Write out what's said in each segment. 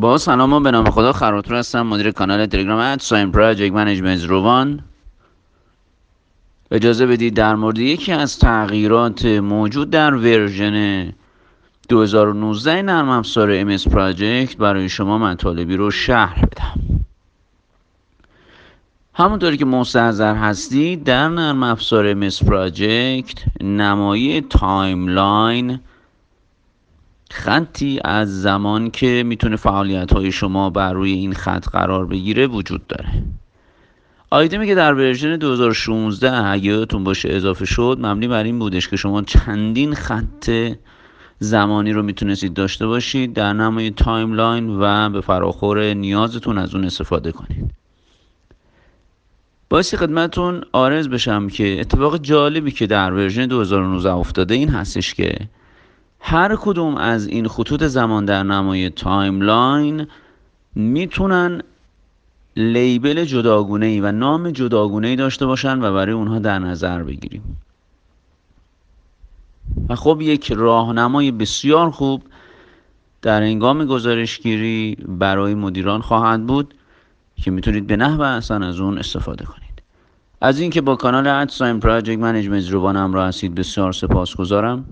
با سلام و به نام خدا خراتور هستم مدیر کانال تلگرام at sign project management روان. اجازه بدید در مورد یکی از تغییرات موجود در version 2019 نرم افزار MS Project برای شما مطالبی رو شرح بدم. همونطوری که مستحضر هستید در نرم افزار MS Project نمایی timeline خطی از زمان که می‌تونه فعالیت های شما بر روی این خط قرار بگیره وجود داره. آیتمی که در version 2016 اگه یادتون باشه اضافه شد مبنی بر این بودش که شما چندین خط زمانی رو می‌تونستید داشته باشید در نمای timeline و به فراخور نیازتون از اون استفاده کنید. باعث خدمتون عرض بشم که اتفاق جالبی که در version 2019 افتاده این هستش که هر کدوم از این خطوط زمان در نمای timeline می‌تونن label جداگونه ای و نام جداگونه ای داشته باشن و برای اونها در نظر بگیریم. و خب یک راهنمای بسیار خوب در هنگام گزارشگیری برای مدیران خواهد بود که می‌تونید به نحو احسن از اون استفاده کنید. از اینکه با کانال at sign project management روبان همراه هستید بسیار سپاسگزارم.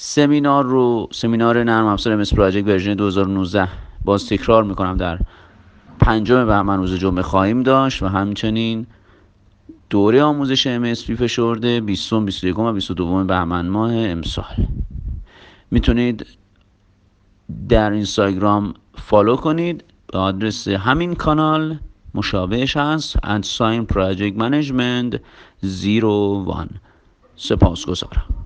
سمینار رو سمینار نرم افزار MS Project version 2019 باز تکرار می‌کنم در پنجم بهمن روز جمعه خواهیم داشت و همچنین دوره آموزش MSP فشرده 20 21 و 22 بهمن ماه امسال. می‌تونید در اینستاگرام follow کنید. به آدرس همین کانال مشابهش هست at sign project management 01 سپاسگزارم.